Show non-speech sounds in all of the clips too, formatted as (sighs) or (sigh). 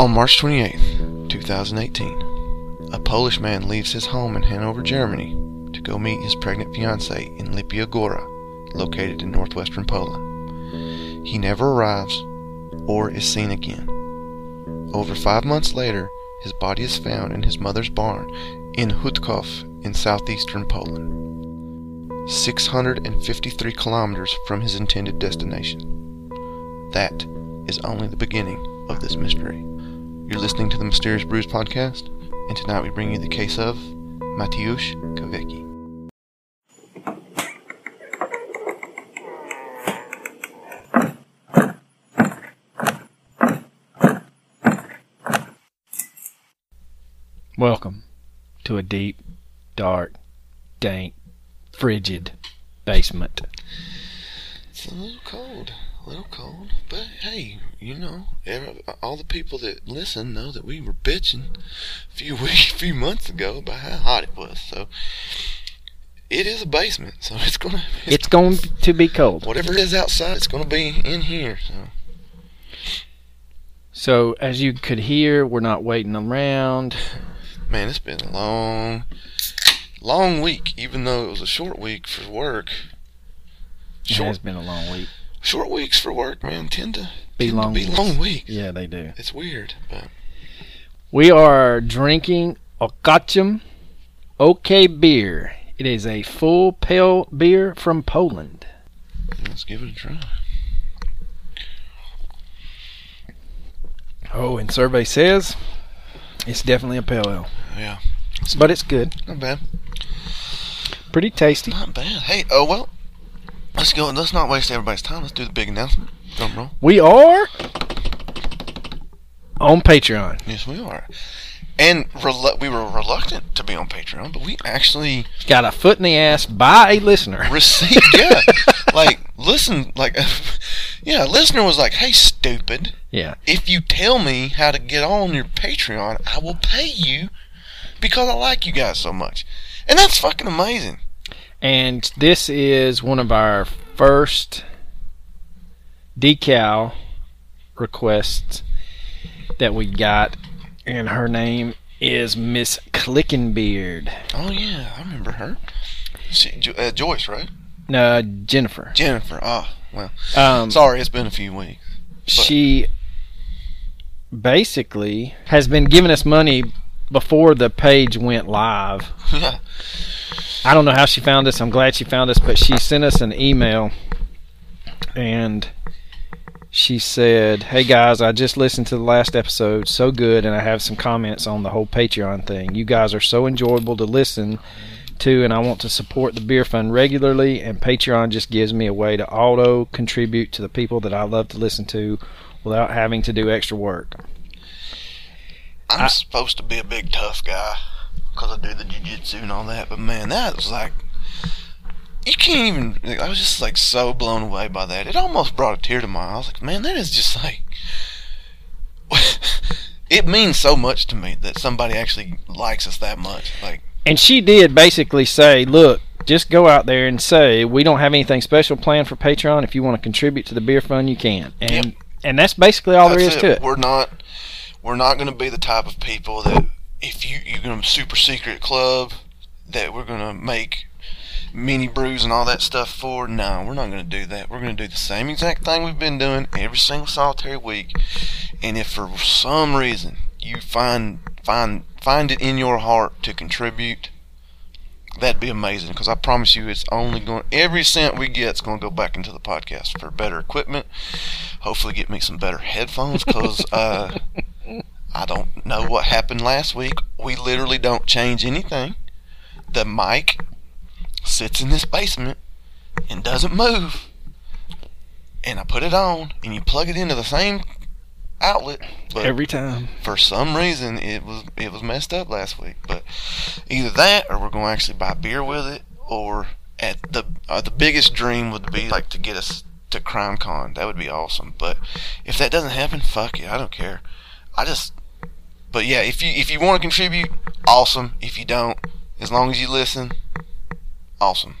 On March 28, 2018, a Polish man leaves his home in Hanover, Germany to go meet his pregnant fiancée in Lipia Góra, located in northwestern Poland. He never arrives or is seen again. Over five months later, his body is found in his mother's barn in Hutków in southeastern Poland, 653 kilometers from his intended destination. That is only the beginning of this mystery. You're listening to the Mysterious Brews podcast, and tonight we bring you the case of Mateusz Kawecki. Welcome to a deep, dark, dank, frigid basement. It's a little cold, a little cold, but hey, you know, every, all the people that listen know that we were bitching a few (laughs) weeks, a few months ago about how hot it was. So it is a basement, so it's gonna, it's, (laughs) It's going to be cold. whatever it is outside, it's gonna be in here. So So, as you could hear, we're not waiting around. man, it's been a long, long week. Even though it was a short week for work. it has been a long week. Short weeks for work, man, tend to Be tend long to be weeks. long weeks. Yeah, they do. It's weird, but We are drinking Okocim OK beer. It is a full pale beer from Poland. let's give it a try. Oh, and survey says it's definitely a pale ale, Yeah, but it's good. not bad. Pretty tasty. Not bad. Hey, oh well. Let's go. Let's not waste everybody's time. Let's do the big announcement. Drum roll. We are on Patreon. Yes, we are. And relu- we were reluctant to be on Patreon, but we actually Got a foot in the ass by a listener. received. yeah, (laughs) like listen, like (laughs) yeah, a listener was like, "Hey, stupid! Yeah. If you tell me how to get on your Patreon, I will pay you because I like you guys so much." And that's fucking amazing. And this is one of our first decal requests that we got. And her name is Miss Clickenbeard. Oh yeah, I remember her. She, uh, Joyce, right? No, Jennifer. Jennifer. Oh, well. Um, Sorry, it's been a few weeks. she basically has been giving us money before the page went live. (laughs) I don't know how she found us. I'm glad she found us, but she sent us an email and she said, Hey guys, I just listened to the last episode. So good. And I have some comments on the whole Patreon thing. You guys are so enjoyable to listen to, and I want to support the Beer Fund regularly. And Patreon just gives me a way to auto contribute to the people that I love to listen to without having to do extra work. I'm I- supposed to be a big tough guy because I do the jiu-jitsu and all that, but man, that was like you can't even. like, I was just like so blown away by that. It almost brought a tear to my eye. I was like, man, that is just like. (laughs) it means so much to me that somebody actually likes us that much. Like, And she did basically say, look, just go out there and say, we don't have anything special planned for Patreon. If you want to contribute to the beer fund, you can. And Yep. and that's basically all there that's is to it. We're not. We're not going to be the type of people that if you you're to super secret club that we're to make mini brews and all that stuff for. No, we're not to do that. We're to do the same exact thing we've been doing every single solitary week. And if for some reason you find find find it in your heart to contribute, that'd be amazing. Because I promise you, it's only going every cent we get is going to go back into the podcast for better equipment. Hopefully, get me some better headphones. Because uh, (laughs) I don't know what happened last week. We literally don't change anything. The mic sits in this basement and doesn't move. And I put it on, and you plug it into the same outlet, but Every time. for some reason it was it was messed up last week. But either that, or we're going to actually buy beer with it, or at the uh, the biggest dream would be like to get us to Crime Con. That would be awesome. But if that doesn't happen, fuck it, I don't care. I just, but yeah, if you if you want to contribute, awesome. If you don't, as long as you listen, awesome.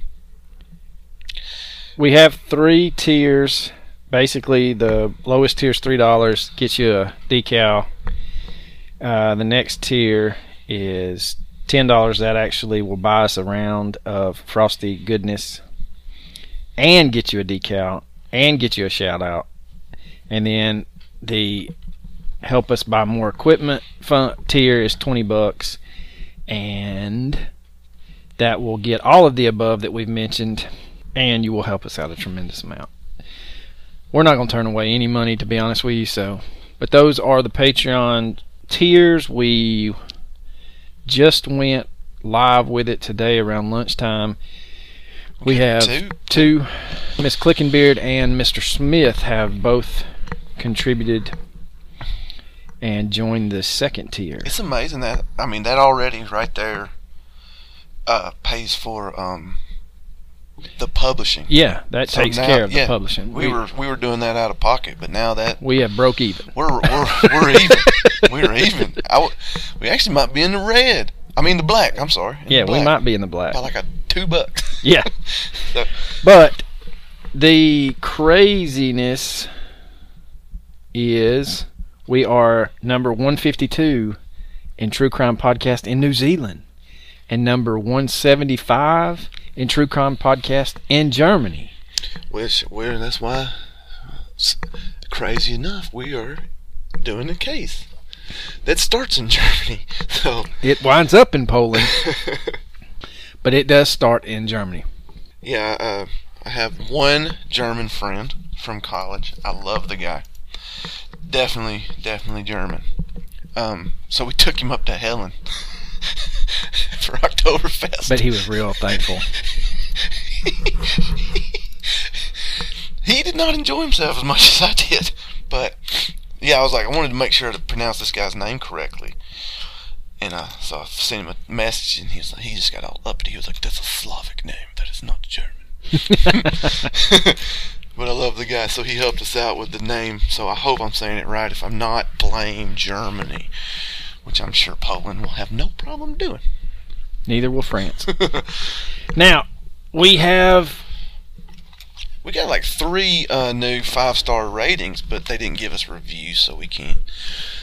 We have three tiers. Basically, the lowest tier is three dollars, gets you a decal, Uh, the next tier is ten dollars. That actually will buy us a round of frosty goodness, and get you a decal, and get you a shout out. And then the help us buy more equipment fun tier is twenty bucks, and that will get all of the above that we've mentioned, and you will help us out a tremendous amount. We're not going to turn away any money, to be honest with you. So, but those are the Patreon tiers. We just went live with it today around lunchtime. We have Two? two. Miss Clickenbeard and Mr. Smith have both contributed and join the second tier. It's amazing that I mean that already right there uh, pays for um, the publishing. Yeah, that So takes now- care of yeah, the publishing. We were we were doing that out of pocket, but now that we have broke even. we're we're we're even. (laughs) We're even. I w- we actually might be in the red. I mean the black. I'm sorry. Yeah, we might be in the black. by like a two bucks. Yeah. (laughs) So- But the craziness is we are number 152 in True Crime Podcast in New Zealand and number 175 in True Crime Podcast in Germany. Which we're that's why crazy enough we are doing a case that starts in (laughs) Germany. So It winds up in Poland, (laughs) but it does start in Germany. yeah, uh, I have one German friend from college. I love the guy. Definitely, definitely German. Um, so we took him up to Helen (laughs) for Oktoberfest. But he was real thankful. (laughs) he did not enjoy himself as much (laughs) as I did. But yeah, I was like, I wanted to make sure to pronounce this guy's name correctly. And uh, so I sent him a message, and he was like, he just got all up, uppity. He was like, "That's a Slavic name. That is not German." But I love the guy, so he helped us out with the name. So I hope I'm saying it right. If I'm not, blame Germany, which I'm sure Poland will have no problem doing. Neither will France. (laughs) Now, we have We got like three uh, new five star ratings, but they didn't give us reviews, so we can't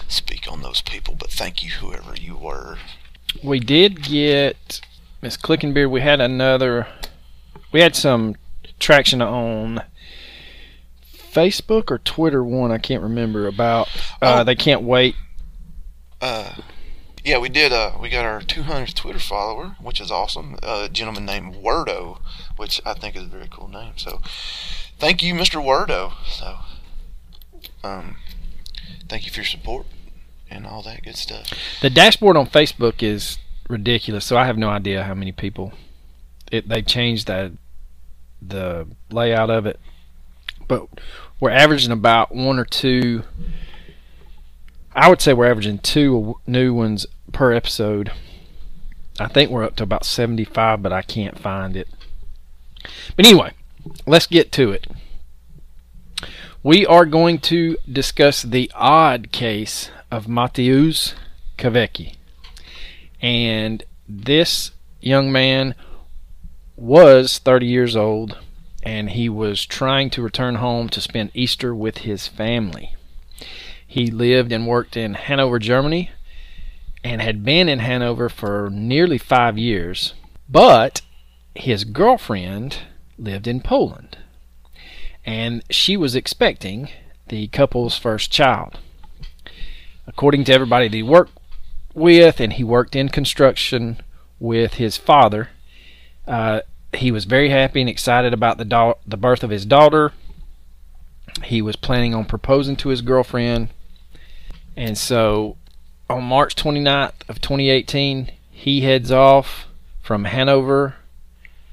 speak on those people. But thank you, whoever you were. we did get Miss Clickenbeard. We had another. We had some traction on Facebook or Twitter. One I can't remember about. Uh, Oh. They can't wait. Uh, yeah, we did. Uh, we got our 200th Twitter follower, which is awesome. a gentleman named Wordo, which I think is a very cool name. So, thank you, Mr. Wordo. So, um, thank you for your support and all that good stuff. The dashboard on Facebook is ridiculous. So I have no idea how many people. It they changed that the layout of it, but we're averaging about one or two. I would say we're averaging two new ones per episode. I think we're up to about 75, but I can't find it. But anyway, let's get to it. We are going to discuss the odd case of Mateusz Kawecki. And this young man was 30 years old and he was trying to return home to spend Easter with his family. He lived and worked in Hanover, Germany, and had been in Hanover for nearly five years, but his girlfriend lived in Poland, and she was expecting the couple's first child. According to everybody that he worked with, and he worked in construction with his father, uh, he was very happy and excited about the the birth of his daughter. He was planning on proposing to his girlfriend. And so on March 29th of 2018, he heads off from Hanover.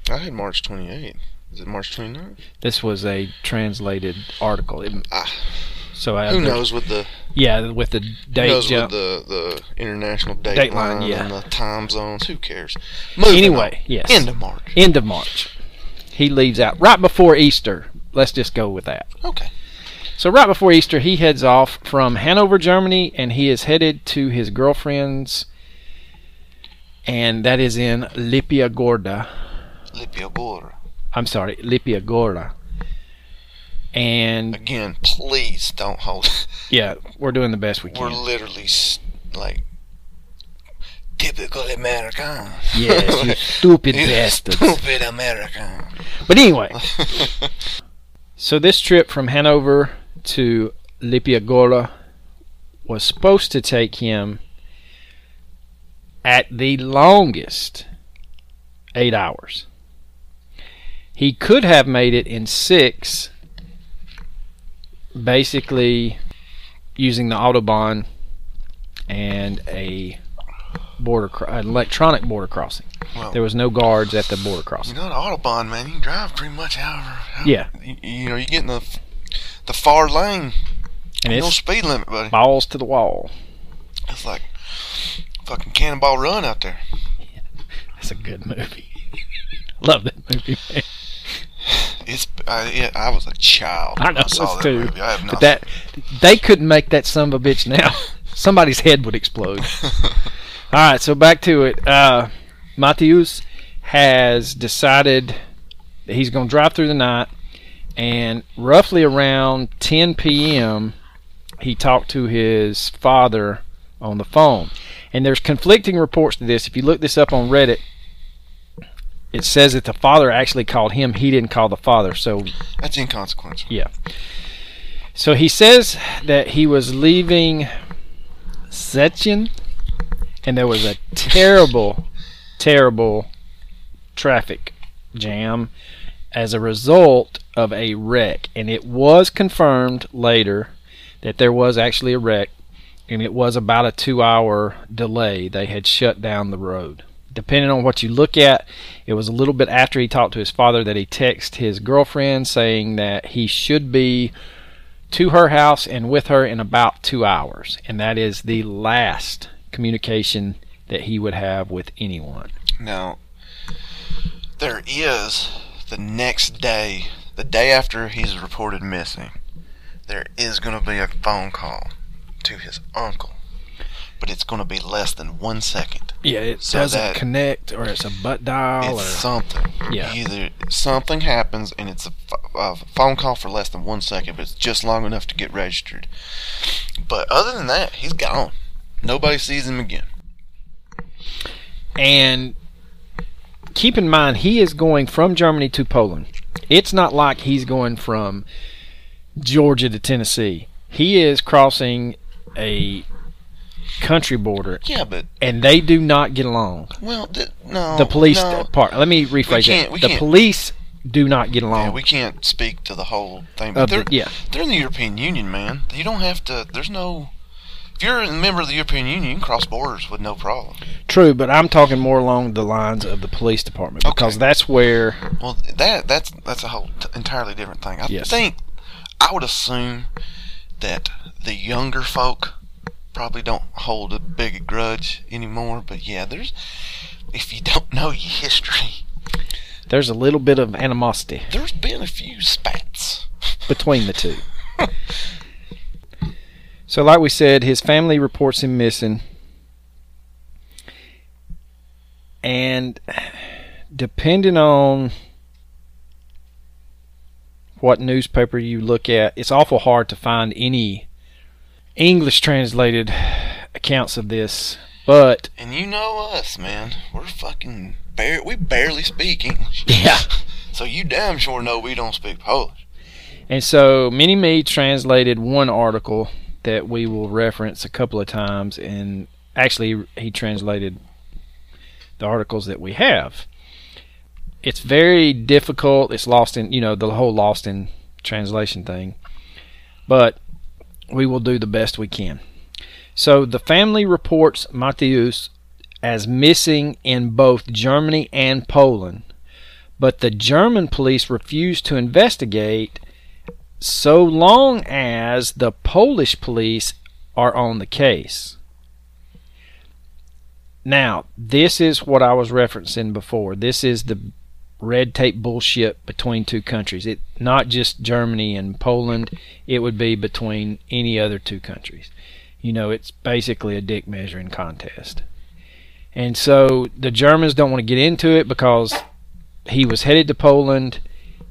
I had March 28th. Is it March 29th? This was a translated article. It- Ah, so I, who knows with the Yeah, with the who date knows jump. with the the international date, Date line, line, yeah. and the time zones? Who cares? Moving Anyway, on. yes. End of March. End of March. He leaves out right before Easter. Let's just go with that. Okay. So right before Easter, he heads off from Hanover, Germany, and he is headed to his girlfriend's, and that is in Lipia Gorda. Lipia Góra. I'm sorry, Lipia Gorda. And Again, please don't hold. yeah, we're doing the best we can. We're literally like typical American. Yes, you (laughs) stupid You bastards. Stupid American. But anyway, (laughs) so this trip from Hanover to Lipia Góra was supposed to take him at the longest eight hours. He could have made it in six, basically using the Autobahn and a border an electronic border crossing. Well, There was no guards at the border crossing. you know, the Autobahn, man, you can drive pretty much however. Yeah. You, you know, you get in the, the far lane. And no speed limit, buddy. balls to the wall. It's like fucking Cannonball Run out there. That's a good movie. (laughs) Love that movie, man. It's I, yeah, I was a child. I know I saw that too. movie. I have not But that they couldn't make that son of a bitch now. (laughs) Somebody's head would explode. (laughs) All right, so back to it. Uh, Mateusz has decided that he's going to drive through the night, and roughly around 10 p.m., he talked to his father on the phone. And there's conflicting reports to this. If you look this up on Reddit, it says that the father actually called him. He didn't call the father. So That's inconsequential. Yeah. So he says that he was leaving Szczecin, and there was a terrible, terrible traffic jam as a result of a wreck. And it was confirmed later that there was actually a wreck, and it was about a two hour delay. They had shut down the road. Depending on what you look at, it was a little bit after he talked to his father that he texted his girlfriend saying that he should be to her house and with her in about two hours. And that is the last communication that he would have with anyone. Now, there is the next day, the day after he's reported missing, there is going to be a phone call to his uncle, but it's going to be less than one second. Yeah, it So doesn't that- connect, or it's a butt dial, or something. Yeah. Either something happens and it's a, a phone call for less than one second, but it's just long enough to get registered. But other than that, he's gone. Nobody sees him again. And keep in mind, he is going from Germany to Poland. It's not like he's going from Georgia to Tennessee. He is crossing a country border, Yeah, but and they do not get along. well, th- no. The police no. part. Let me rephrase that. The can't- police do not get Yeah, along. we can't speak to the whole thing. But they're, yeah, they're in the European Union, man. You don't have to. There's no. If you're a member of the European Union, you can cross borders with no problem. true, but I'm talking more along the lines of the police department because Okay. that's where Well, that that's that's a whole t- entirely different thing. I Yes. think I would assume that the younger folk probably don't hold a big grudge anymore. But yeah, there's if you don't know your history, there's a little bit of animosity there's been a few spats. between the two. (laughs) So, like we said, his family reports him missing. And depending on what newspaper you look at, it's awful hard to find any English translated accounts of this. But And you know us, man. We're fucking bar- we barely speak English. (laughs) Yeah. So you damn sure know we don't speak Polish. And so Mini Me translated one article that we will reference a couple of times, and actually he translated the articles that we have. It's very difficult. It's lost in you know the whole lost in translation thing, but we will do the best we can. So the family reports Mateusz as missing in both Germany and Poland, but the German police refused to investigate so long as the Polish police are on the case. Now, this is what I was referencing before. This is the red tape bullshit between two countries. It not just Germany and Poland, it would be between any other two countries. You know, it's basically a dick measuring contest. And so the Germans don't want to get into it because he was headed to Poland.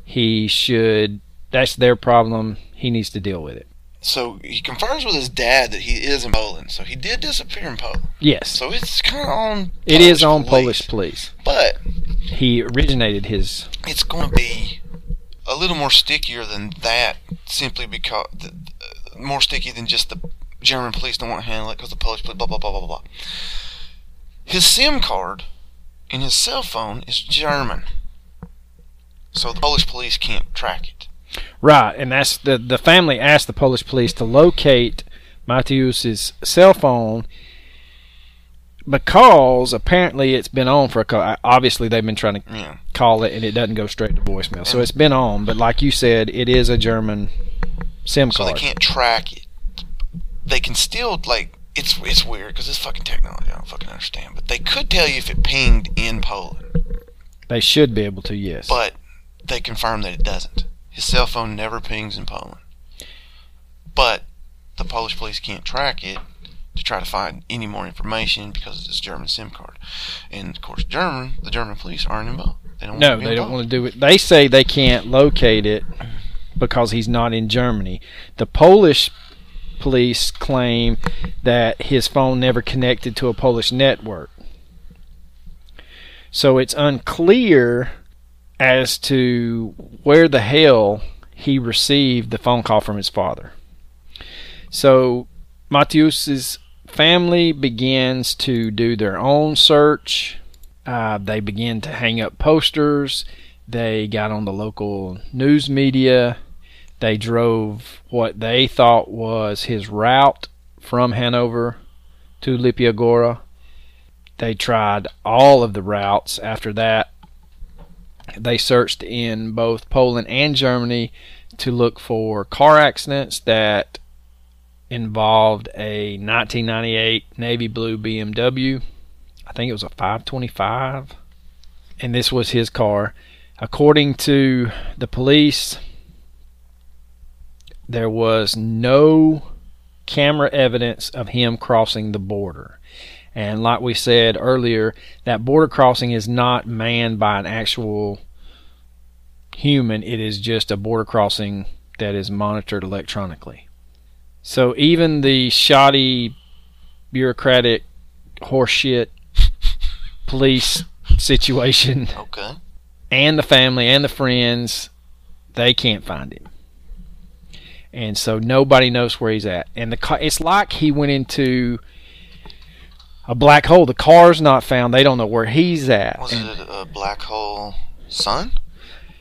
He should that's their problem. He needs to deal with it. So he confirms with his dad that he is in Poland. So he did disappear in Poland. Yes, So it's kind of on. it is on police. Polish police. but He originated his. it's going to be a little more stickier than that, simply because uh, more sticky than just the German police don't want to handle it because the Polish police blah blah blah blah blah. blah. His SIM card in his cell phone is German, so the Polish police can't track it. Right, and that's the the family asked the Polish police to locate Mateusz's cell phone because apparently it's been on for a cou- obviously they've been trying to Yeah, call it and it doesn't go straight to voicemail. So it's been on, but like you said, it is a German SIM card. so they can't track it. They can still like it's it's weird because it's fucking technology. I don't fucking understand, but they could tell you if it pinged in Poland. They should be able to, yes. but they confirm that it doesn't. His cell phone never pings in Poland. But the Polish police can't track it to try to find any more information because it's a German SIM card. And of course, German, the German police aren't involved. They don't. no, want to they don't want to do it. They say they can't locate it because he's not in Germany. The Polish police claim that his phone never connected to a Polish network. So it's unclear as to where the hell he received the phone call from his father. So Mateusz's family begins to do their own search. Uh, they begin to hang up posters. They got on the local news media. They drove what they thought was his route from Hanover to Lipia Góra. They tried all of the routes after that. They searched in both Poland and Germany to look for car accidents that involved a 1998 navy blue BMW. I think it was a 525. And this was his car. According to the police, there was no camera evidence of him crossing the border. And like we said earlier, that border crossing is not manned by an actual human, it is just a border crossing that is monitored electronically. So even the shoddy, bureaucratic, horseshit police situation (laughs) Okay. and the family and the friends, they can't find him. And so nobody knows where he's at. And the it's like he went into a black hole. The car's not found. They don't know where he's at. Was And it a black hole sun?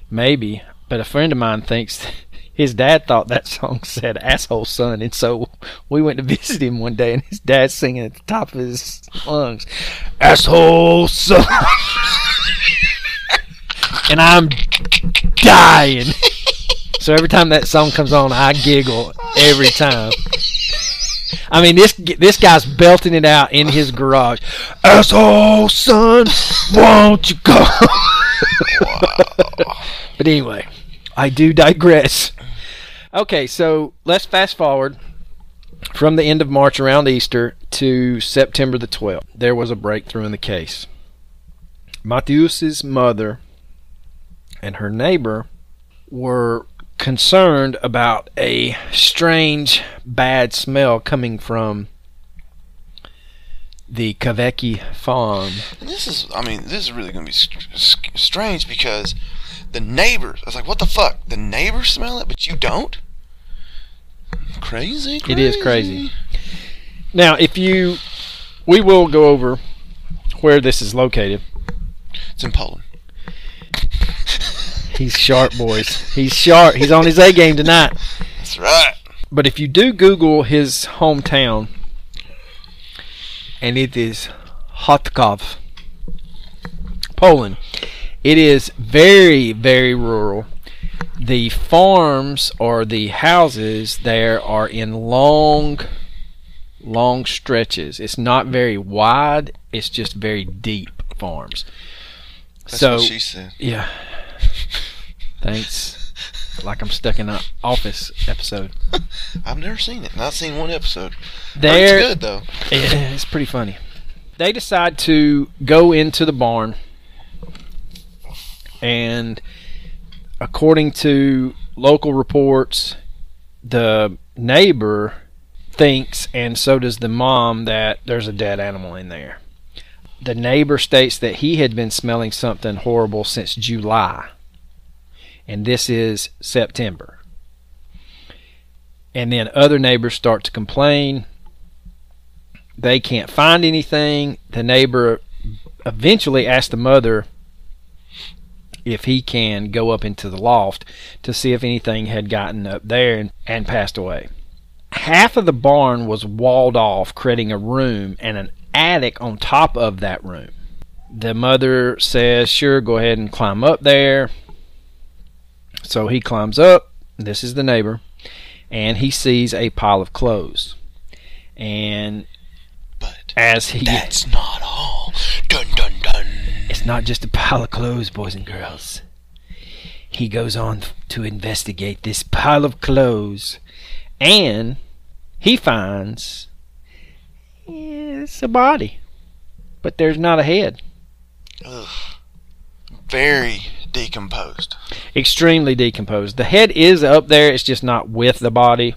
maybe, but a friend of mine thinks (laughs) his dad thought that song (laughs) said "asshole son," and so we went to (laughs) visit him one day, and his dad's singing at the top of his lungs, "asshole son," and I'm dying. So every time that song comes on, I giggle every time. I mean, this this guy's belting it out in his garage. Asshole son, won't you go? (laughs) but anyway, I do digress. Okay, so let's fast forward from the end of March around Easter to September the 12th. There was a breakthrough in the case. Mateusz's mother and her neighbor were concerned about a strange bad smell coming from the Kawecki farm. And this is, I mean, this is really going to be st- st- strange because the neighbors, I was like, what the fuck? The neighbors smell it, but you don't? Crazy, It is crazy. Now, if you, we will go over where this is located. It's in Poland. He's sharp, boys. He's sharp. He's on his A game tonight. That's right. But if you do Google his hometown, and it is Hotkov, Poland, it is very, very rural. The farms or the houses there are in long, long stretches. It's not very wide, it's just very deep farms. That's so, what she said. yeah. Thanks. Like I'm stuck in an office episode. (laughs) I've never seen it. Not seen one episode. There, it's good though. (laughs) It's pretty funny. They decide to go into the barn, and according to local reports, the neighbor thinks, and so does the mom, that there's a dead animal in there. The neighbor states that he had been smelling something horrible since July, and this is September. And then other neighbors start to complain. They can't find anything. The neighbor eventually asks the mother if he can go up into the loft to see if anything had gotten up there and, and passed away. Half of the barn was walled off, creating a room and an attic on top of that room. The mother says, Sure, go ahead and climb up there. So he climbs up. This is the neighbor. And he sees a pile of clothes. And But as he that's not all. Dun dun dun. It's not just a pile of clothes, boys and girls. He goes on to investigate this pile of clothes, and he finds it's a body, but there's not a head. Ugh. Very decomposed. Extremely decomposed. The head is up there, it's just not with the body.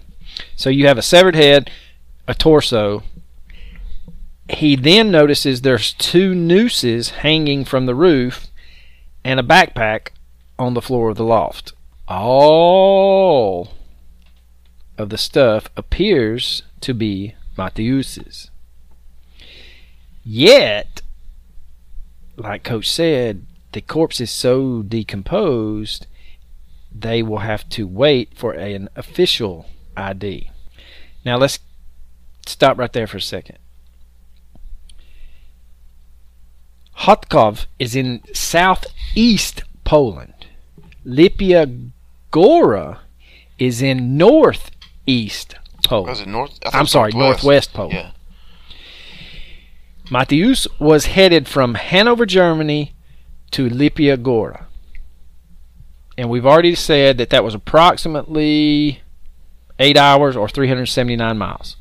So you have a severed head, a torso. He then notices there's two nooses hanging from the roof and a backpack on the floor of the loft. All of the stuff appears to be Mateusz's. Yet, like Coach said, the corpse is so decomposed, they will have to wait for an official ID. Now, let's stop right there for a second. Hotkov is in southeast Poland. Lipia Góra is in northeast Poland. Was north? I thought it I'm sorry, northwest Poland. Yeah. Mateusz was headed from Hanover, Germany to Lipia Góra. And we've already said that that was approximately eight hours or 379 miles.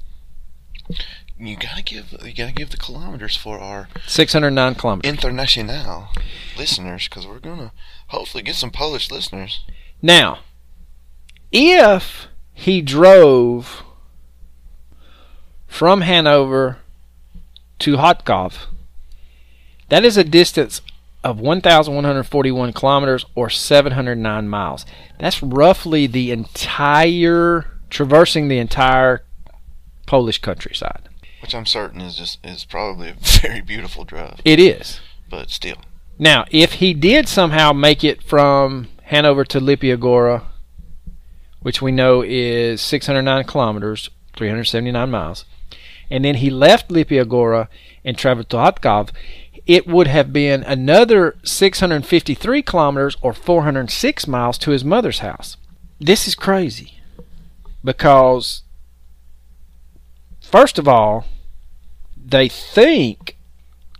You gotta give you gotta give the kilometers for our 609 kilometers. international listeners, because we're gonna hopefully get some Polish listeners. Now, if he drove from Hanover to Hotkov, that is a distance of 1,141 kilometers or 709 miles. That's roughly the entire, traversing the entire Polish countryside. Which I'm certain is just is probably a very beautiful drive, It is. but still. Now, if he did somehow make it from Hanover to Lipia Góra, which we know is 609 kilometers, 379 miles, and then he left Lipia Góra and traveled to Hotkov, it would have been another 653 kilometers or 406 miles to his mother's house. This is crazy because, first of all, they think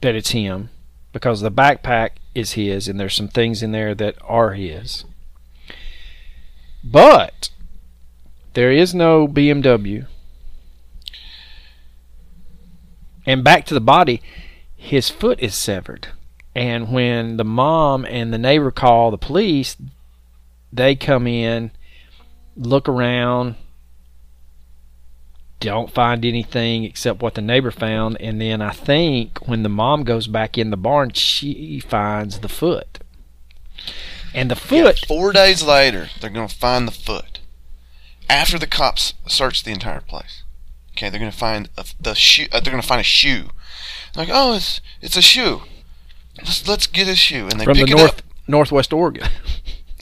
that it's him because the backpack is his and there's some things in there that are his. But there is no BMW. And back to the body, his foot is severed. And when the mom and the neighbor call the police, they come in, look around, don't find anything except what the neighbor found. And then I think when the mom goes back in the barn, she finds the foot. And the foot. Yeah, four days later, they're gonna find the foot. After the cops search the entire place, okay, they're gonna find a, the shoe. Uh, they're gonna find a shoe. Like, oh, it's it's a shoe. Let's let's get a shoe, and they from pick the it north northwest Oregon.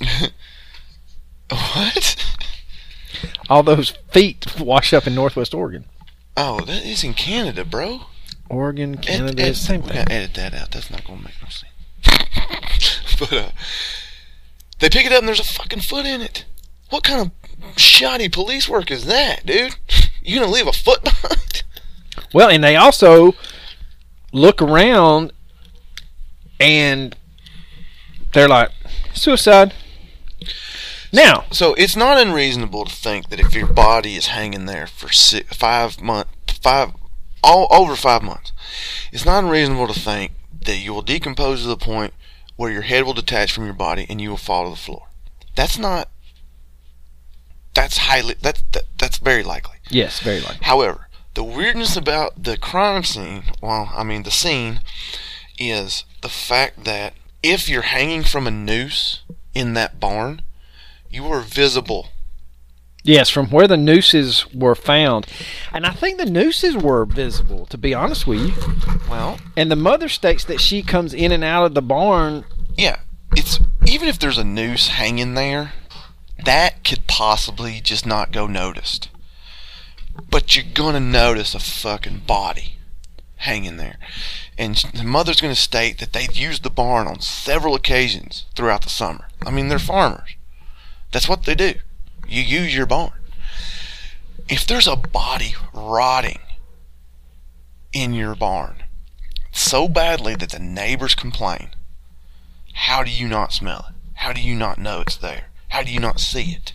(laughs) What? All those feet wash up in northwest Oregon. Oh, that is in Canada, bro. Oregon, Canada, ed- same we thing. gotta edit that out. That's not gonna make no sense. (laughs) but uh, they pick it up and there's a fucking foot in it. What kind of shoddy police work is that, dude? You gonna leave a foot behind? Well, and they also look around and they're like, suicide. Now, So it's not unreasonable to think that if your body is hanging there for six, five months, five, all over five months, it's not unreasonable to think that you will decompose to the point where your head will detach from your body and you will fall to the floor. That's not That's highly that's that, that's very likely. Yes, very likely. However, the weirdness about the crime scene, well, I mean the scene, is the fact that if you're hanging from a noose in that barn, you are visible. Yes, from where the nooses were found. And I think the nooses were visible, to be honest with you. Well, And the mother states that she comes in and out of the barn. yeah, it's even if there's a noose hanging there, that could possibly just not go noticed. But you're gonna notice a fucking body hanging there. And the mother's gonna state that they've used the barn on several occasions throughout the summer. I mean, they're farmers. That's what they do. You use your barn. If there's a body rotting in your barn so badly that the neighbors complain, how do you not smell it? How do you not know it's there? How do you not see it?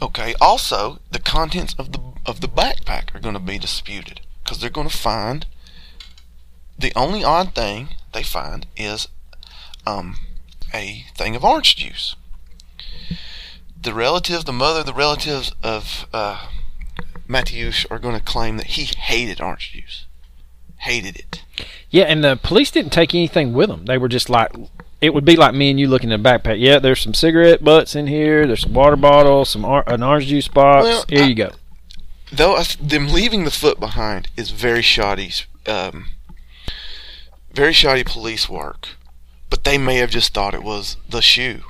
Okay, also, the contents of the of the backpack are going to be disputed because they're going to find the only odd thing they find is um, a thing of orange juice. The relatives, the mother, the relatives of uh, are going to claim that he hated orange juice, hated it. Yeah, and the police didn't take anything with them. They were just like, it would be like me and you looking in a backpack. Yeah, there's some cigarette butts in here. There's some water bottles, some or- an orange juice box. Well, here I- you go. though I them leaving the foot behind is very shoddy, um, very shoddy police work. But they may have just thought it was the shoe.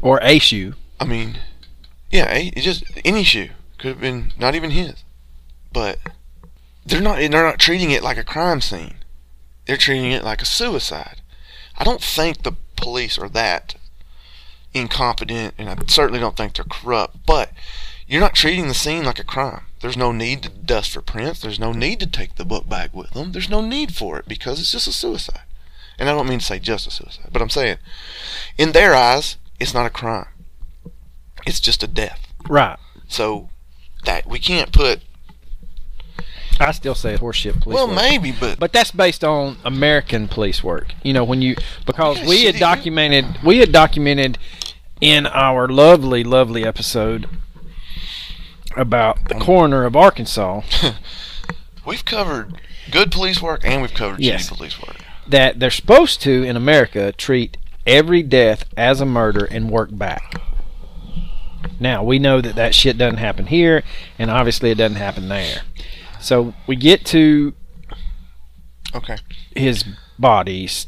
Or a shoe. I mean, yeah, it just any shoe could have been not even his. But they're not they're not treating it like a crime scene. They're treating it like a suicide. I don't think the police are that incompetent, and I certainly don't think they're corrupt. But you're not treating the scene like a crime. There's no need to dust for prints. There's no need to take the book bag with them. There's no need for it because it's just a suicide. And I don't mean to say just a suicide, but I'm saying, in their eyes, it's not a crime. It's just a death. Right. So that we can't put. I still say it's horseshit police well, work. maybe, but But that's based on American police work. You know, when you because Yeah, we had documented we had documented in our lovely, lovely episode about the coroner of Arkansas (laughs) we've covered good police work and we've covered Yes. shitty police work. that they're supposed to in America treat every death as a murder and work back. Now we know that that shit doesn't happen here, and obviously it doesn't happen there. So we get to Okay. his bodies.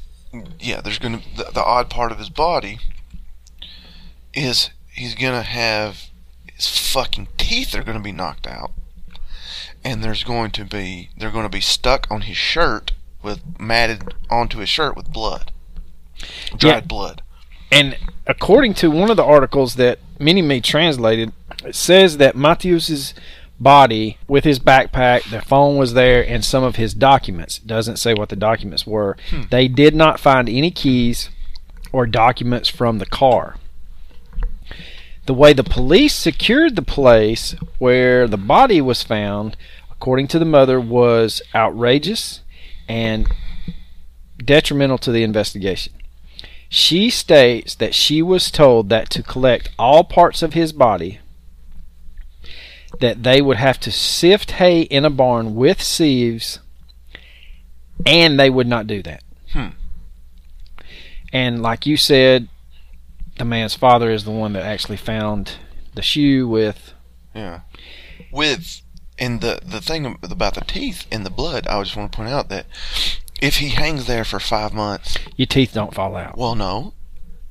Yeah, there's gonna the, the odd part of his body is he's gonna have his fucking teeth are gonna be knocked out, and there's going to be they're going to be stuck on his shirt with matted onto his shirt with blood, dried Yeah. blood. And according to one of the articles that Mini Me translated, it says that Mateusz's body with his backpack, the phone was there, and some of his documents. It doesn't say what the documents were. Hmm. They did not find any keys or documents from the car. The way the police secured the place where the body was found, according to the mother, was outrageous and detrimental to the investigation. She states that she was told that to collect all parts of his body, that they would have to sift hay in a barn with sieves, and they would not do that. Hmm. And like you said, the man's father is the one that actually found the shoe with. Yeah. With and the the thing about the teeth and the blood, I just want to point out that if he hangs there for five months, Your teeth don't fall out. well, no,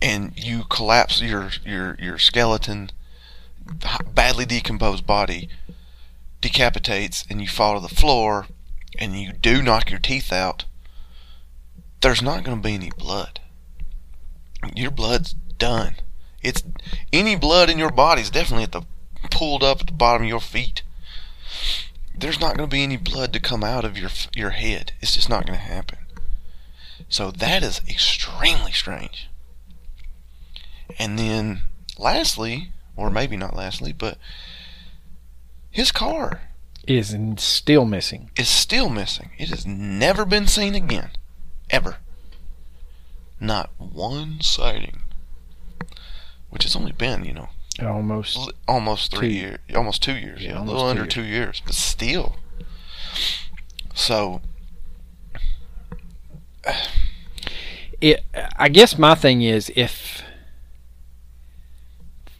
and you collapse your your your skeleton, badly decomposed body, decapitates, and you fall to the floor, and you do knock your teeth out. There's not going to be any blood. Your blood's done. It's any blood in your body is definitely at the pulled up at the bottom of your feet. There's not going to be any blood to come out of your your head. It's just not going to happen. So that is extremely strange. And then, lastly, or maybe not lastly, but his car Is still missing. is still missing. It has never been seen again. Ever. Not one sighting. which has only been you know Almost. l- almost three years, almost two years, Yeah, yeah, a little two under years. two years, but still. So It. I guess my thing is if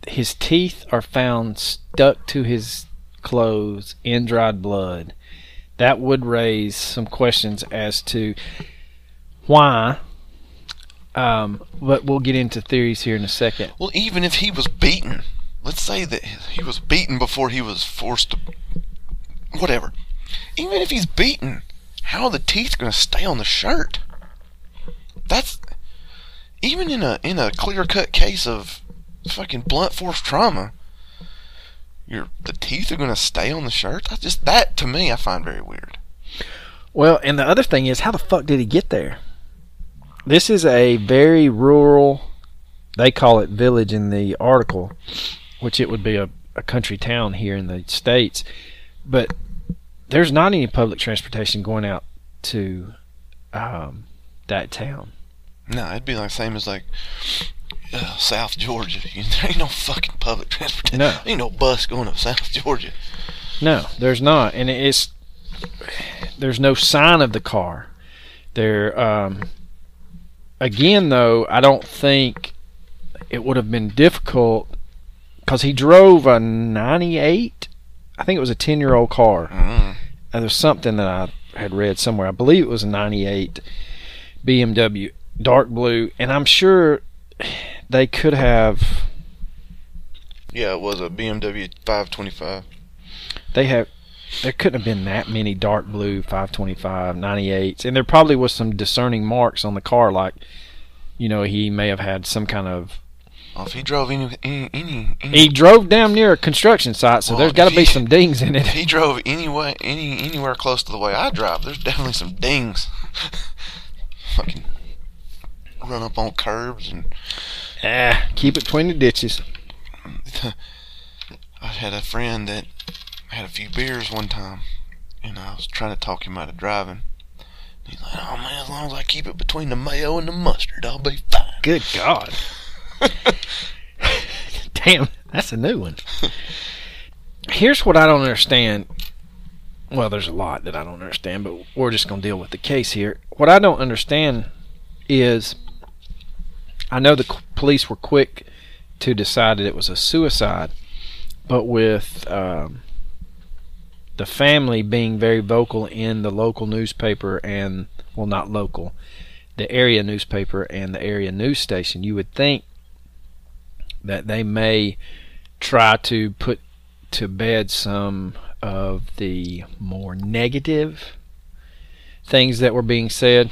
his teeth are found stuck to his clothes in dried blood, that would raise some questions as to why. Um, but we'll get into theories here in a second. Well, even if he was beaten, let's say that he was beaten before he was forced to. Whatever. Even if he's beaten, how are the teeth going to stay on the shirt? That's. Even in a in a clear cut case of fucking blunt force trauma, your the teeth are going to stay on the shirt. That's just that to me I find very weird. Well, and the other thing is, how the fuck did he get there? This is a very rural, they call it village in the article, which it would be a, a country town here in the States. But there's not any public transportation going out to um, that town. No, it'd be like same as like uh, South Georgia. (laughs) There ain't no fucking public transportation. No. ain't no bus going up South Georgia. No, there's not, and it's there's no sign of the car. There, um, again, though, I don't think it would have been difficult because he drove a '98. I think it was a ten-year-old car. Mm. There's something that I had read somewhere. I believe it was a '98 BMW, dark blue, and I'm sure they could have. Yeah, it was a BMW 525. they have there couldn't have been that many dark blue 525 98s and there probably was some discerning marks on the car like you know he may have had some kind of Well, if he drove any any any, he drove down near a construction site so Well, there's got to be some dings in if it he drove any way any anywhere close to the way I drive, there's definitely some dings. (laughs) Fucking run up on curbs and ah, keep it between the ditches. (laughs) I had a friend that had a few beers one time, and I was trying to talk him out of driving. He's like, "Oh man, as long as I keep it between the mayo and the mustard, I'll be fine." good god. (laughs) Damn that's a new one. Here's what i don't understand. Well there's a lot that i don't understand but we're just going to deal with the case here. What i don't understand is i know the police were quick to decide that it was a suicide but with um, the family being very vocal in the local newspaper and well not local the area newspaper and the area news station you would think that they may try to put to bed some of the more negative things that were being said.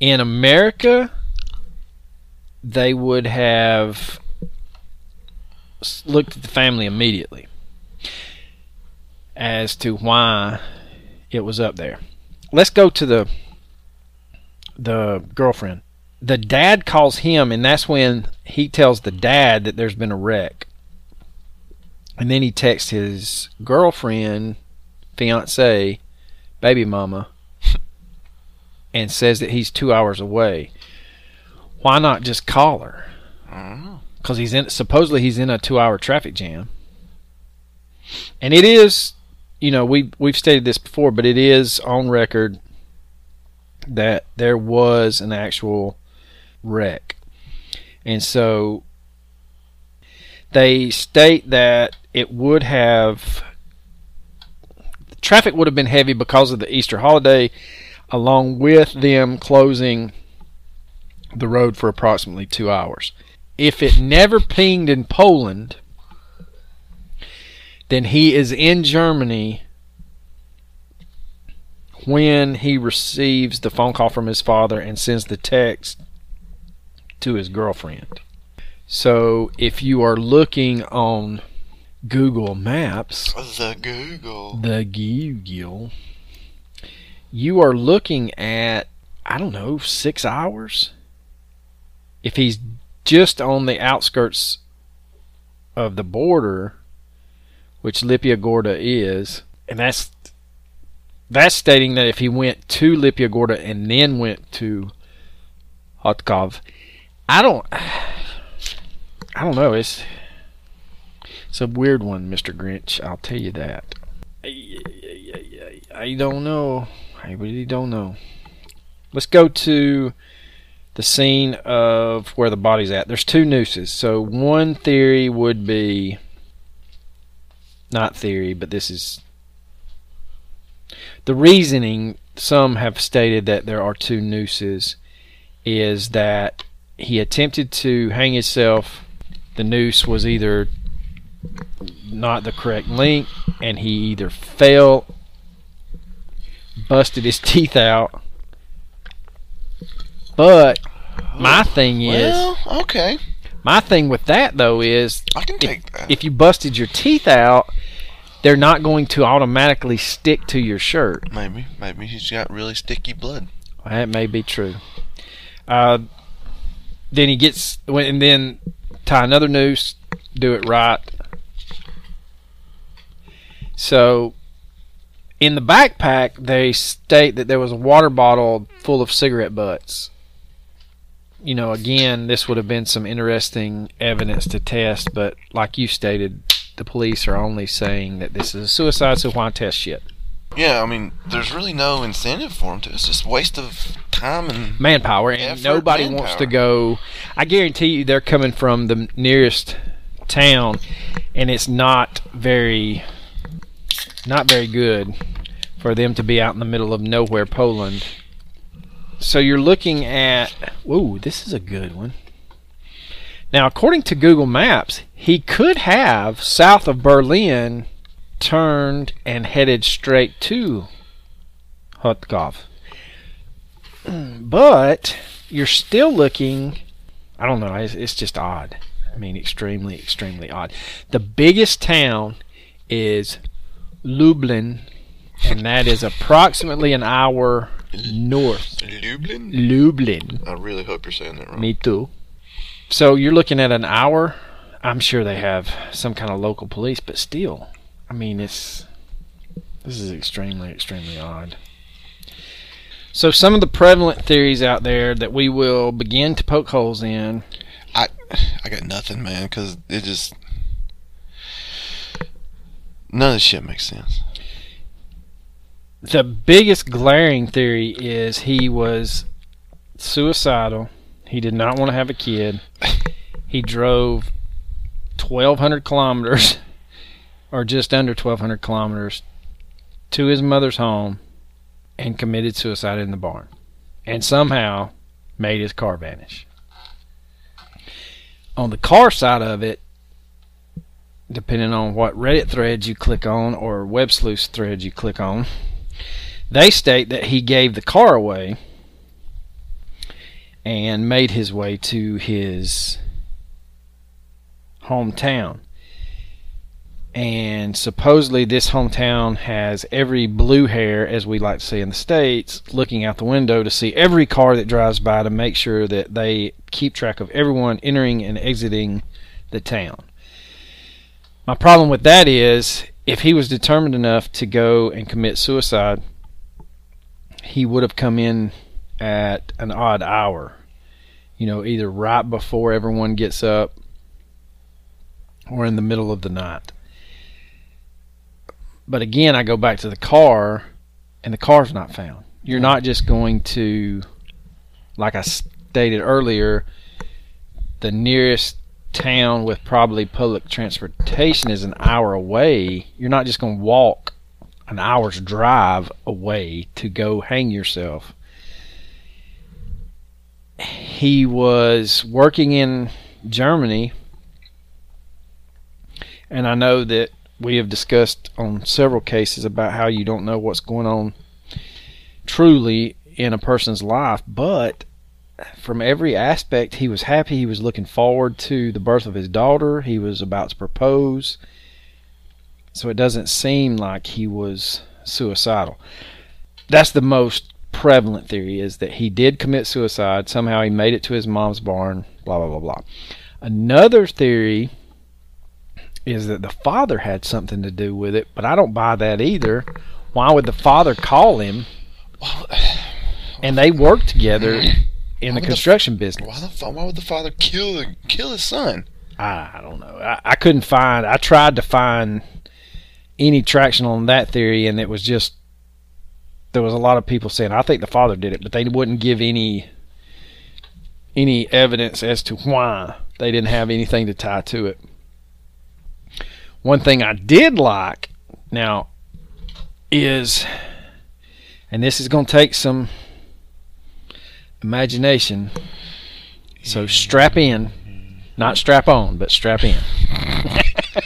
In America they would have looked at the family immediately as to why it was up there. Let's go to the the girlfriend. The dad calls him, and that's when he tells the dad that there's been a wreck. And then he texts his girlfriend, fiance, baby mama, and says that he's two hours away. Why not just call her? Mm-hmm. I don't know. because he's in supposedly he's in a two hour traffic jam and it is you know we we've stated this before but it is on record that there was an actual wreck and so they state that it would have traffic would have been heavy because of the Easter holiday along with them closing the road for approximately 2 hours if it never pinged in Poland, then he is in Germany when he receives the phone call from his father and sends the text to his girlfriend. So if you are looking on Google Maps, The Google. the Google, you are looking at, I don't know, six hours? If he's just on the outskirts of the border, which Lipia Góra is, and that's that's stating that if he went to Lipia Góra and then went to Hutków, I don't I don't know. It's it's a weird one, Mister Grinch. I'll tell you that. I, I don't know. I really don't know. Let's go to the scene of where the body's at. There's two nooses. So one theory would be not theory, but this is the reasoning. Some have stated that there are two nooses. Is that he attempted to hang himself? The noose was either not the correct length, and he either fell, busted his (laughs) teeth out. But my thing is, Well, okay. my thing with that though is, I can take that. if you busted your teeth out, they're not going to automatically stick to your shirt. maybe, maybe he's got really sticky blood. That may be true. Uh, then he gets, and then tie another noose, do it right. So, in the backpack, they state that there was a water bottle full of cigarette butts. You know, again, this would have been some interesting evidence to test, but like you stated, the police are only saying that this is a suicide, so why test shit? Yeah, I mean, there's really no incentive for them to. It's just waste of time and manpower and Effort, nobody wants to go i guarantee you they're coming from the nearest town and it's not very not very good for them to be out in the middle of nowhere poland so you're looking at whoa this is a good one. Now according to google maps he could have south of berlin turned and headed straight to Hutków (clears throat) but you're still looking i don't know it's, it's just odd. I mean extremely extremely odd. The biggest town is lublin and that is approximately an hour north Lublin. lublin I really hope you're saying that wrong. me too so you're looking at an hour i'm sure they have some kind of local police but still i mean it's this is extremely extremely odd so some of the prevalent theories out there that we will begin to poke holes in I I got nothing, man, because it just none of this shit makes sense. The biggest glaring theory is he was suicidal. He did not want to have a kid. He drove 1,200 kilometers, or just under 1,200 kilometers, to his mother's home and committed suicide in the barn. And somehow made his car vanish. On the car side of it, depending on what Reddit threads you click on or web sleuth threads you click on, they state that he gave the car away and made his way to his hometown. And supposedly, this hometown has every blue hair, as we like to say in the States, looking out the window to see every car that drives by to make sure that they keep track of everyone entering and exiting the town. My problem with that is if he was determined enough to go and commit suicide, he would have come in at an odd hour. You know, either right before everyone gets up or in the middle of the night. But again, I go back to the car, and the car's not found. You're not just going to, like I stated earlier, the nearest town with probably public transportation is an hour away. You're not just going to walk an hour's drive away to go hang yourself. He was working in Germany, and I know that we have discussed on several cases about how you don't know what's going on truly in a person's life, but from every aspect, he was happy. He was looking forward to the birth of his daughter. He was about to propose. So it doesn't seem like he was suicidal. That's the most prevalent theory is that he did commit suicide. Somehow he made it to his mom's barn, blah, blah, blah, blah. Another theory is that the father had something to do with it, but I don't buy that either. Why would the father call him? Well, (sighs) And they worked together in the would the- construction why business. the why would the father kill kill his son? I, I don't know. I, I couldn't find. I tried to find any traction on that theory, and it was just there was a lot of people saying I think the father did it, but they wouldn't give any any evidence as to why they didn't have anything to tie to it. One thing I did like now is, and this is going to take some imagination. So strap in, not strap on, but strap in. (laughs)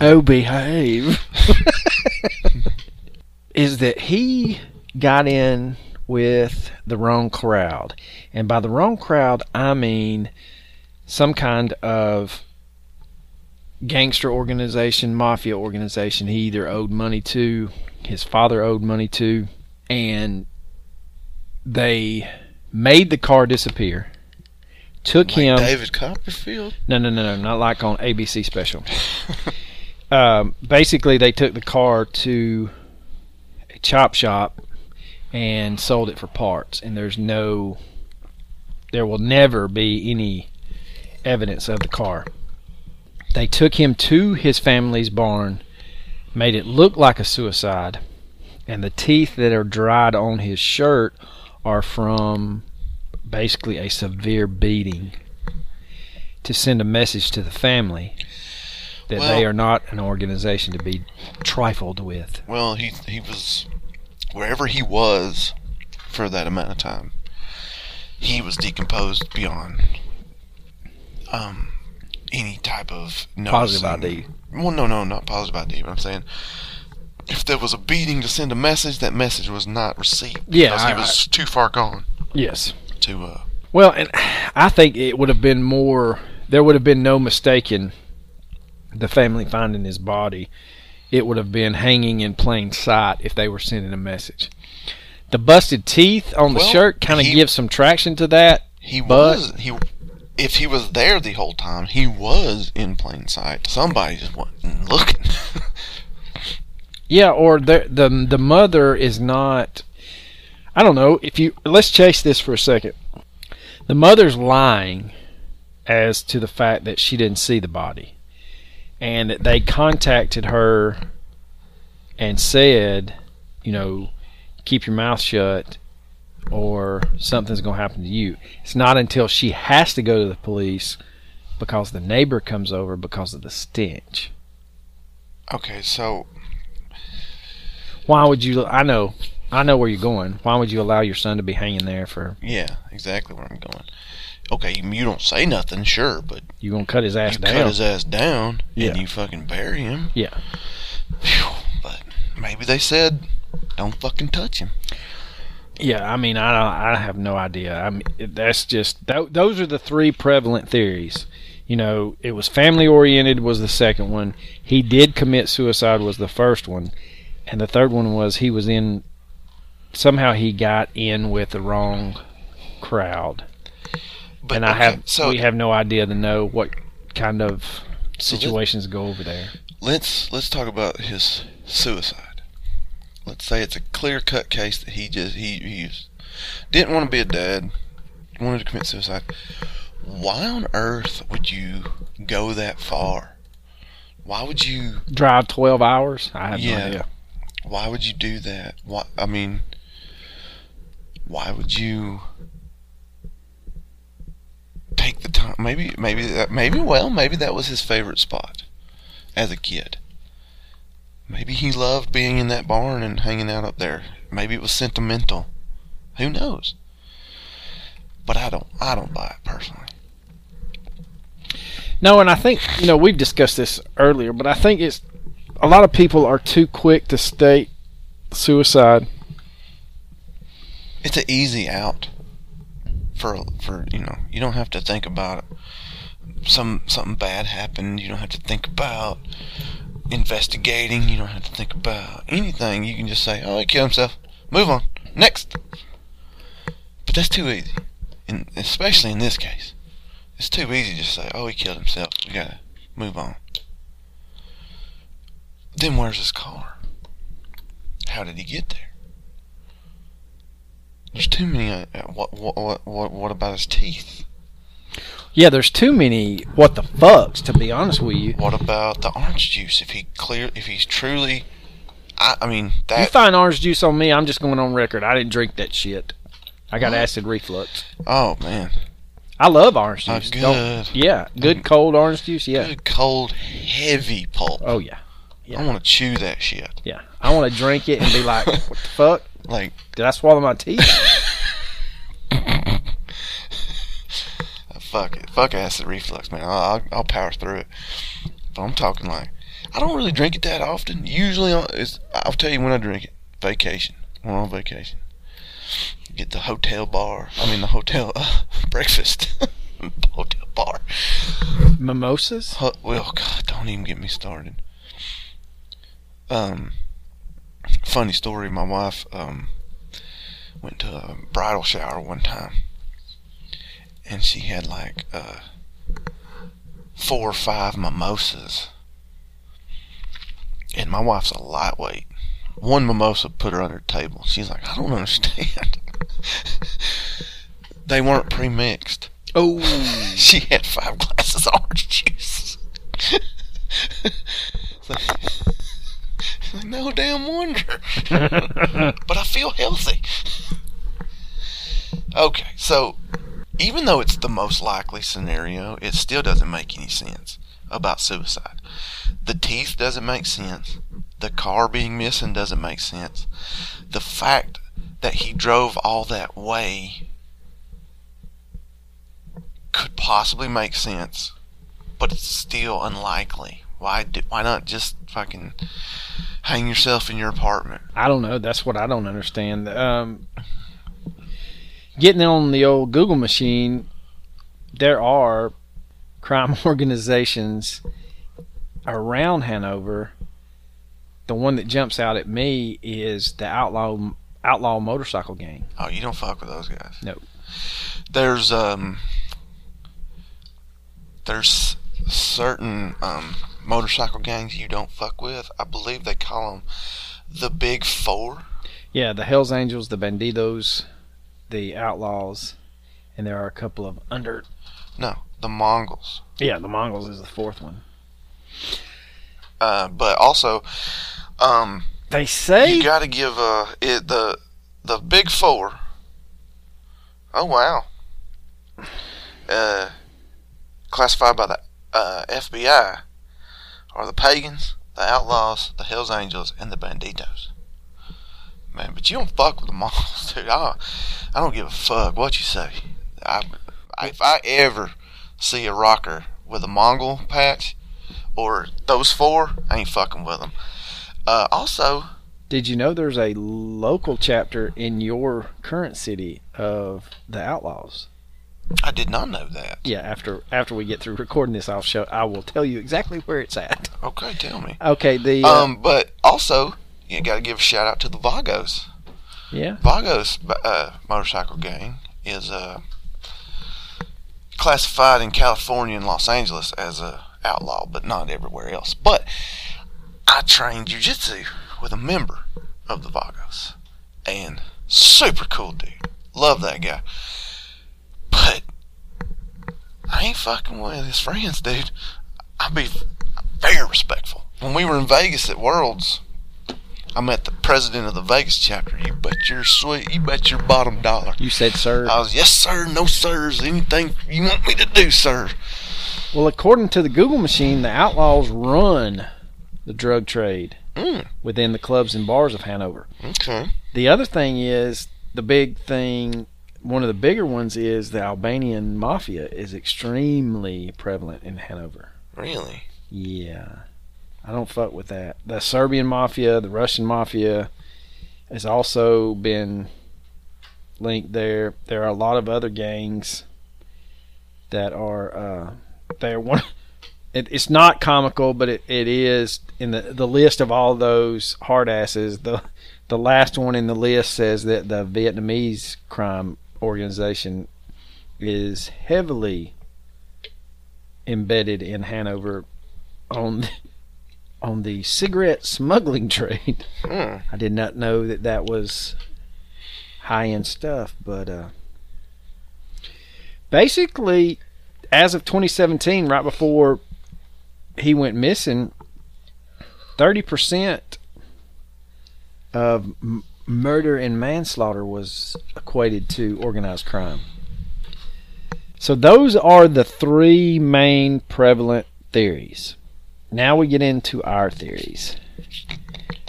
Oh, behave. is that he got in with the wrong crowd. And by the wrong crowd, I mean some kind of gangster organization, mafia organization he either owed money to, his father owed money to, and they made the car disappear. Took Like him David Copperfield. no, no, no, no, not like on ABC special. (laughs) um, basically, they took the car to a chop shop and sold it for parts, and there's no, there will never be any evidence of the car. They took him to his family's barn, made it look like a suicide, and the teeth that are dried on his shirt are from basically a severe beating to send a message to the family that they are not an organization to be trifled with. Well, he he was wherever he was for that amount of time. He was decomposed beyond um any type of Positive ID. Well, no, no, not positive ID. But I'm saying if there was a beating to send a message, that message was not received. Yeah, because he I- was too far gone Yes. To. uh Well, and I think it would have been more. There would have been no mistaking the family finding his body. It would have been hanging in plain sight if they were sending a message. The busted teeth on the Well, shirt kind of gives some traction to that. He was he. If he was there the whole time, he was in plain sight. Somebody just wasn't looking. (laughs) Yeah, or the the the mother is not. I don't know if you let's chase this for a second. The mother's lying as to the fact that she didn't see the body, and that they contacted her and said, you know, keep your mouth shut, or something's going to happen to you. It's not until she has to go to the police because the neighbor comes over because of the stench. okay, so why would you i know i know where you're going why would you allow your son to be hanging there for Yeah, exactly where I'm going. Okay, you you don't say nothing, sure, but you gonna cut his ass you down cut his ass down Yeah. and you fucking bury him. Yeah. Phew, but maybe they said, don't fucking touch him. yeah i mean i i have no idea i mean that's just th- those are the three prevalent theories you know it was family oriented was the second one he did commit suicide was the first one and the third one was he was in somehow he got in with the wrong crowd But and i okay, have so we have no idea to know what kind of So situations go over there let's let's talk about his suicide. Let's say it's a clear cut case that he just he, he didn't want to be a dad, wanted to commit suicide. Why on earth would you go that far? Why would you drive 12 hours i have Yeah. no idea why would you do that? Why I mean why would you take the time maybe maybe that maybe well maybe that was his favorite spot as a kid. Maybe he loved being in that barn and hanging out up there. Maybe it was sentimental. Who knows? But I don't I don't buy it personally. No, and I think you know we've discussed this earlier, but I think it's a lot of people are too quick to state suicide. It's an easy out for for you know you don't have to think about some something bad happened. You don't have to think about investigating. You don't have to think about anything. You can just say, "Oh, he killed himself." Move on. Next. But that's too easy, and especially in this case, it's too easy to just say, "Oh, he killed himself." We gotta move on. Then where's his car? How did he get there? There's too many. Uh, uh, what, what what what what about his teeth? Yeah, there's too many what the fucks to be honest with you. What about the orange juice? If he clear, if he's truly, I, I mean that You find orange juice on me, I'm just going on record. I didn't drink that shit. I got What? acid reflux. oh man, I love orange Oh, juice. good. Don't- yeah, good cold orange juice. Yeah. good cold heavy pulp. Oh yeah, yeah. I want to chew that shit. yeah. I want to drink it and be like, (laughs) "What the fuck? Like Did I swallow my teeth?" (laughs) fuck it, fuck acid reflux, man. I'll, I'll, I'll power through it. But I'm talking like I don't really drink it that often. Usually, it's, I'll tell you when I drink it. Vacation. When we're on vacation. Get the hotel bar. I mean the hotel uh, (laughs) breakfast. (laughs) hotel bar. Mimosas. Well, God, don't even get me started. Um, funny story. My wife um went to a bridal shower one time, and she had like uh four or five mimosas. And my wife's a lightweight. One mimosa put her under the table. She's like, I don't understand. (laughs) they weren't pre-mixed. Oh, (laughs) She had five glasses of orange juice. It's like, it's like, no damn wonder. (laughs) but I feel healthy. Okay, so even though it's the most likely scenario, it still doesn't make any sense about suicide. The teeth doesn't make sense. The car being missing doesn't make sense. The fact that he drove all that way could possibly make sense, but it's still unlikely. Why? Do, why not just fucking hang yourself in your apartment? I don't know. That's what I don't understand. Um, getting on the old Google machine, there are crime (laughs) organizations around Hanover. The one that jumps out at me is the outlaw outlaw motorcycle gang. Oh, you don't fuck with those guys. No. There's um. There's certain um motorcycle gangs you don't fuck with. I believe they call them the Big Four. Yeah, the Hell's Angels, the Bandidos, the Outlaws, and there are a couple of under. No, the Mongols. Yeah, the Mongols is the fourth one. Uh, but also, um, They say you got to give uh it the the big four. Oh wow. Uh, classified by the uh, FBI are the pagans, the outlaws, the Hell's Angels, and the Bandidos. Man, but you don't fuck with the Mongols, (laughs) dude. I, I don't give a fuck what you say. I, I, if I ever see a rocker with a Mongol patch or those four, I ain't fucking with them. Uh, also, Did you know there's a local chapter in your current city of the Outlaws? I did not know that. Yeah, after after we get through recording this, I'll show. I will tell you exactly where it's at. Okay, tell me. Okay, the uh, Um, but also, you got to give a shout out to the Vagos. yeah, Vagos uh, motorcycle gang is uh, classified in California and Los Angeles as a outlaw, but not everywhere else. But I trained jujitsu with a member of the Vagos, and super cool dude. Love that guy. But I ain't fucking with his friends, dude. I'll be very respectful. When we were in Vegas at Worlds, I met the president of the Vegas chapter. You bet your sweet, you bet your bottom dollar. you said, sir. I was yes sir, no sirs, anything you want me to do, sir. well, according to the Google machine, the Outlaws run the drug trade Mm, within the clubs and bars of Hanover. okay. The other thing is the big thing. One of the bigger ones is the Albanian mafia is extremely prevalent in Hanover. Really? Yeah. I don't fuck with that. The Serbian mafia, the Russian mafia has also been linked there. There are a lot of other gangs that are uh they're one (laughs) it, it's not comical, but it, it is in the the list of all those hard asses. The the last one in the list says that the Vietnamese crime organization is heavily embedded in Hanover on on the cigarette smuggling trade. Hmm. I did not know that that was high end stuff, but uh, basically, as of 2017, right before he went missing, 30% of m- murder and manslaughter was equated to organized crime. So those are the three main prevalent theories. Now we get into our theories.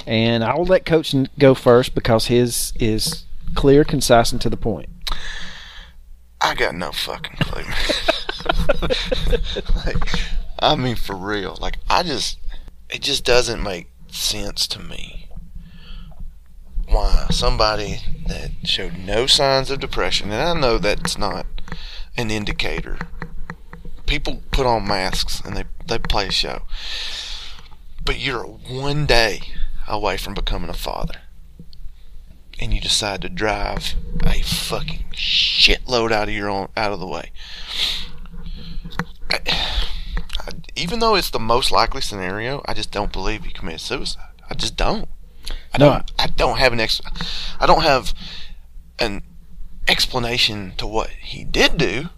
And I will let Coach go first because his is clear, concise, and to the point. I got no fucking clue. (laughs) like, I mean, for real. Like, I just, it just doesn't make sense to me why somebody that showed no signs of depression, and I know that's not an indicator. People put on masks and they, they play a show. But you're one day away from becoming a father. And you decide to drive a fucking shitload out of your own out of the way. I, I, even though it's the most likely scenario, I just don't believe he committed suicide. I just don't. I No, don't. I don't have an ex. I don't have an explanation to what he did do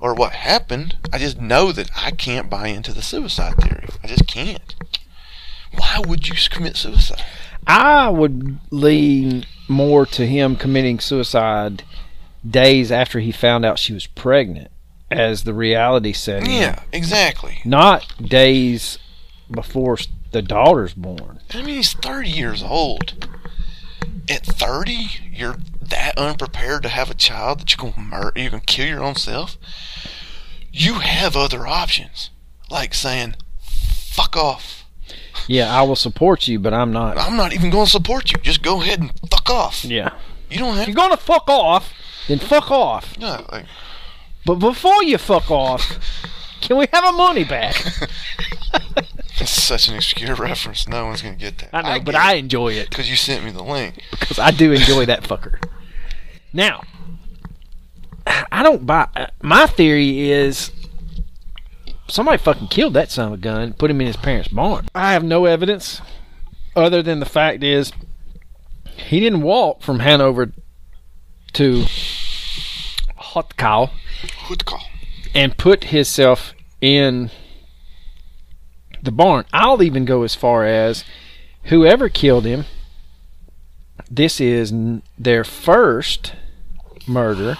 or what happened. I just know that I can't buy into the suicide theory. I just can't. Why would you commit suicide? I would lean more to him committing suicide days after he found out she was pregnant as the reality setting. Yeah, exactly. Not days before the daughter's born. I mean, he's 30 years old. At 30, you're that unprepared to have a child that you're gonna murder, you can kill your own self. You have other options, like saying, "Fuck off." Yeah, I will support you, but I'm not. I'm not even gonna support you. Just go ahead and fuck off. Yeah. You don't have If you're gonna fuck off, then fuck off. no, like, But before you fuck off, can we have our money back? (laughs) it's such an obscure (laughs) reference. No one's gonna get that. I know, but I enjoy it because you sent me the link. because I do enjoy that fucker. Now, I don't buy. uh, My theory is somebody fucking killed that son of a gun, put him in his parents' barn. I have no evidence other than the fact is he didn't walk from Hanover to Hutków Who'd and put himself in the barn. I'll even go as far as whoever killed him, this is their first murder,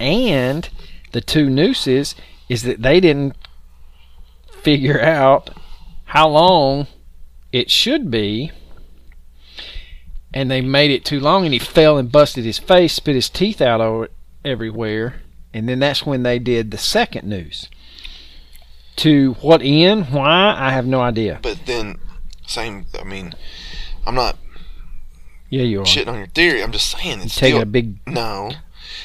and the two nooses is that they didn't figure out how long it should be. And they made it too long, and he fell and busted his face, spit his teeth out everywhere and then that's when they did the second news. To what end? Why? I have no idea. But then, same. I mean, I'm not Yeah, you are. shitting on your theory. I'm just saying it's Taking still a big no.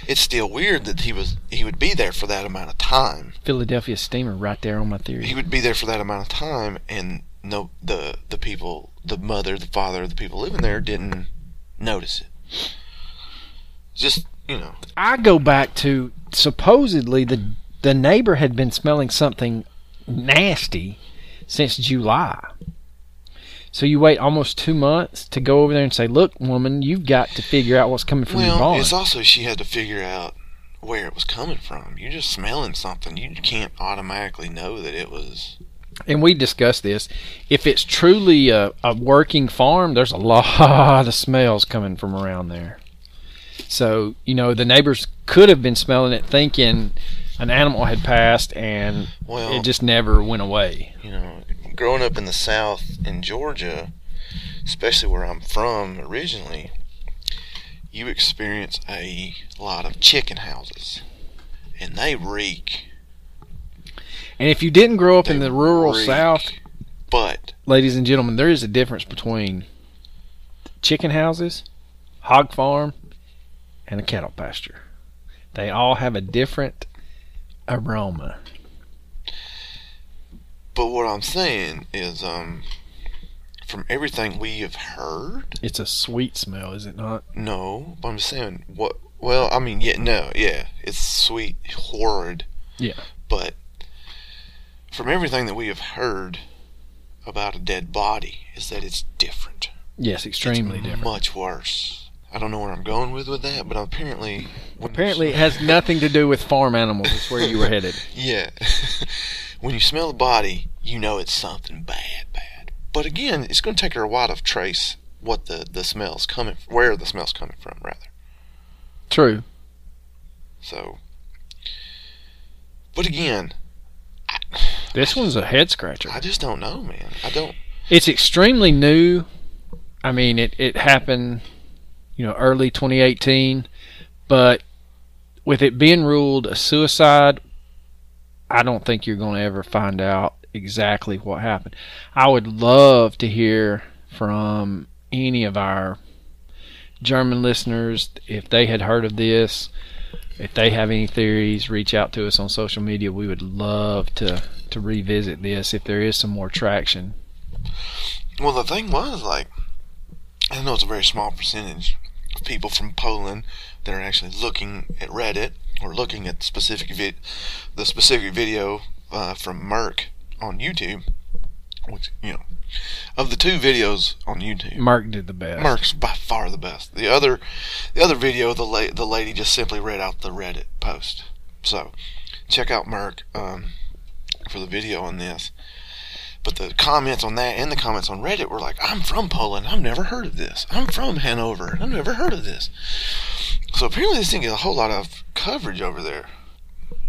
It's still weird that he was he would be there for that amount of time. Philadelphia steamer right there on my theory. He would be there for that amount of time, and no, the the people, the mother, the father, the people living there didn't notice it. Just you know, I go back to supposedly the the neighbor had been smelling something nasty since July. So you wait almost two months to go over there and say, "Look, woman, you've got to figure out what's coming from your well, barn." it's also she had to figure out where it was coming from. You're just smelling something. You can't automatically know that it was. and we discussed this. If it's truly a, a working farm, there's a lot of smells coming from around there. So, you know, the neighbors could have been smelling it thinking an animal had passed and Well, it just never went away. you know, growing up in the South in Georgia, especially where I'm from originally, you experience a lot of chicken houses, and they reek. And if you didn't grow up in the rural reek. South, But ladies and gentlemen, there is a difference between chicken houses, hog farm, and a cattle pasture. They all have a different aroma. but what I'm saying is, um, from everything we have heard, It's a sweet smell, is it not? no. But I'm saying what. Well, I mean, yeah, no, yeah, it's sweet, horrid. Yeah. But from everything that we have heard about a dead body, is that it's different. Yes, extremely it's different. Much worse. I don't know where I'm going with with that, but apparently, Apparently, it has (laughs) nothing to do with farm animals. Is where you were headed. (laughs) Yeah. (laughs) when you smell the body, you know it's something bad, bad. But again, it's going to take her a while to trace what the the smell's coming, where the smell's coming from, rather. True. So. But again, (sighs) This one's a head scratcher. I just don't know, man. I don't. It's extremely new. I mean, it, it happened, you know, early 2018, but with it being ruled a suicide, I don't think you're going to ever find out exactly what happened. I would love to hear from any of our German listeners if they had heard of this. If they have any theories, reach out to us on social media. We would love to, to revisit this if there is some more traction. Well, the thing was, like, I know it's a very small percentage people from Poland that are actually looking at Reddit or looking at the specific vid- the specific video uh, from Merck on YouTube. Which you know, of the two videos on YouTube, Mark did the best. Merck's by far the best. The other, the other video, the la- the lady just simply read out the Reddit post. So, check out Merck um, for the video on this. But the comments on that and the comments on Reddit were like, "I'm from Poland. I've never heard of this. I'm from Hanover. I've never heard of this." So apparently, this didn't get a whole lot of coverage over there.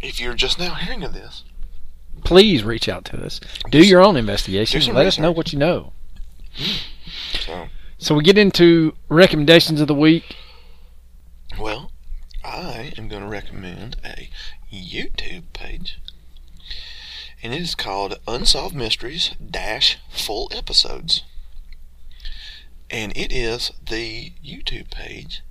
If you're just now hearing of this, Please reach out to us. Do your own investigation. Let us know what you know. so So we get into recommendations of the week. well, I am going to recommend a YouTube page, and it is called Unsolved Mysteries Dash Full Episodes, and it is the YouTube page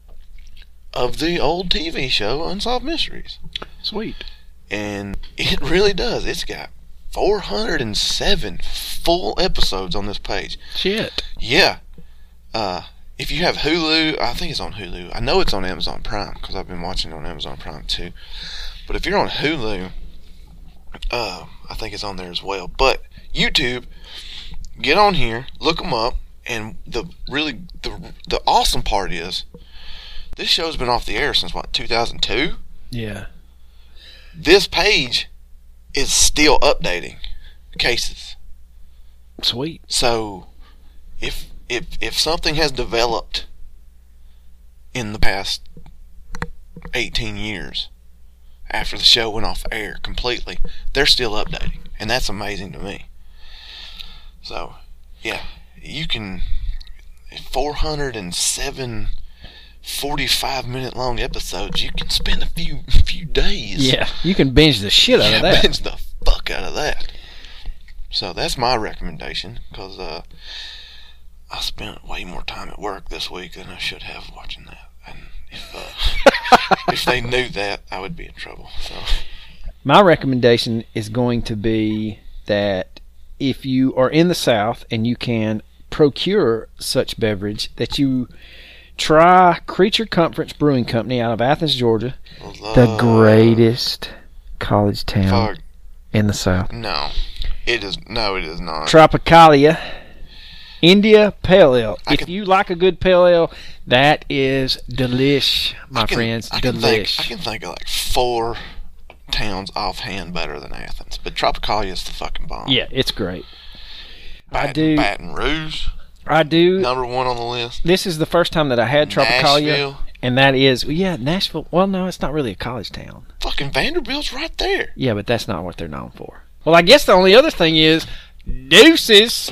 of the old TV show Unsolved Mysteries, Sweet. and it really does. It's got 407 full episodes on this page. Shit. Yeah. Uh, if you have Hulu, I think it's on Hulu. I know it's on Amazon Prime because I've been watching it on Amazon Prime too. But if you're on Hulu, uh, I think it's on there as well. But YouTube, get on here, look them up, and the really the the awesome part is this show's been off the air since what 2002. Yeah. This page is still updating cases. Sweet. So, if if if something has developed in the past 18 years after the show went off air completely, they're still updating, and that's amazing to me. So, yeah, you can 407 45 minute long episodes. You can spend a few few days. Yeah. You can binge the shit out Yeah, of that. binge the fuck out of that. So that's my recommendation because uh, I spent way more time at work this week than I should have watching that. And if uh, if they knew that, I would be in trouble. So My recommendation is going to be that if you are in the South and you can procure such beverage, that you try Creature Comforts Brewing Company out of Athens, Georgia, the greatest college town in the South. no, it is no, it is not. Tropicalia India Pale Ale. I if can- you like a good pale ale, that is delish, my can- friends. I can think, Delish. I can think of like four towns offhand better than Athens, but Tropicalia is the fucking bomb. yeah, it's great. I do- Baton Rouge, I do. number one on the list. This is the first time that I had Tropicalia, Nashville, and that is yeah, Nashville. Well, no, it's not really a college town. fucking Vanderbilt's right there. Yeah, but that's not what they're known for. Well, I guess the only other thing is deuces.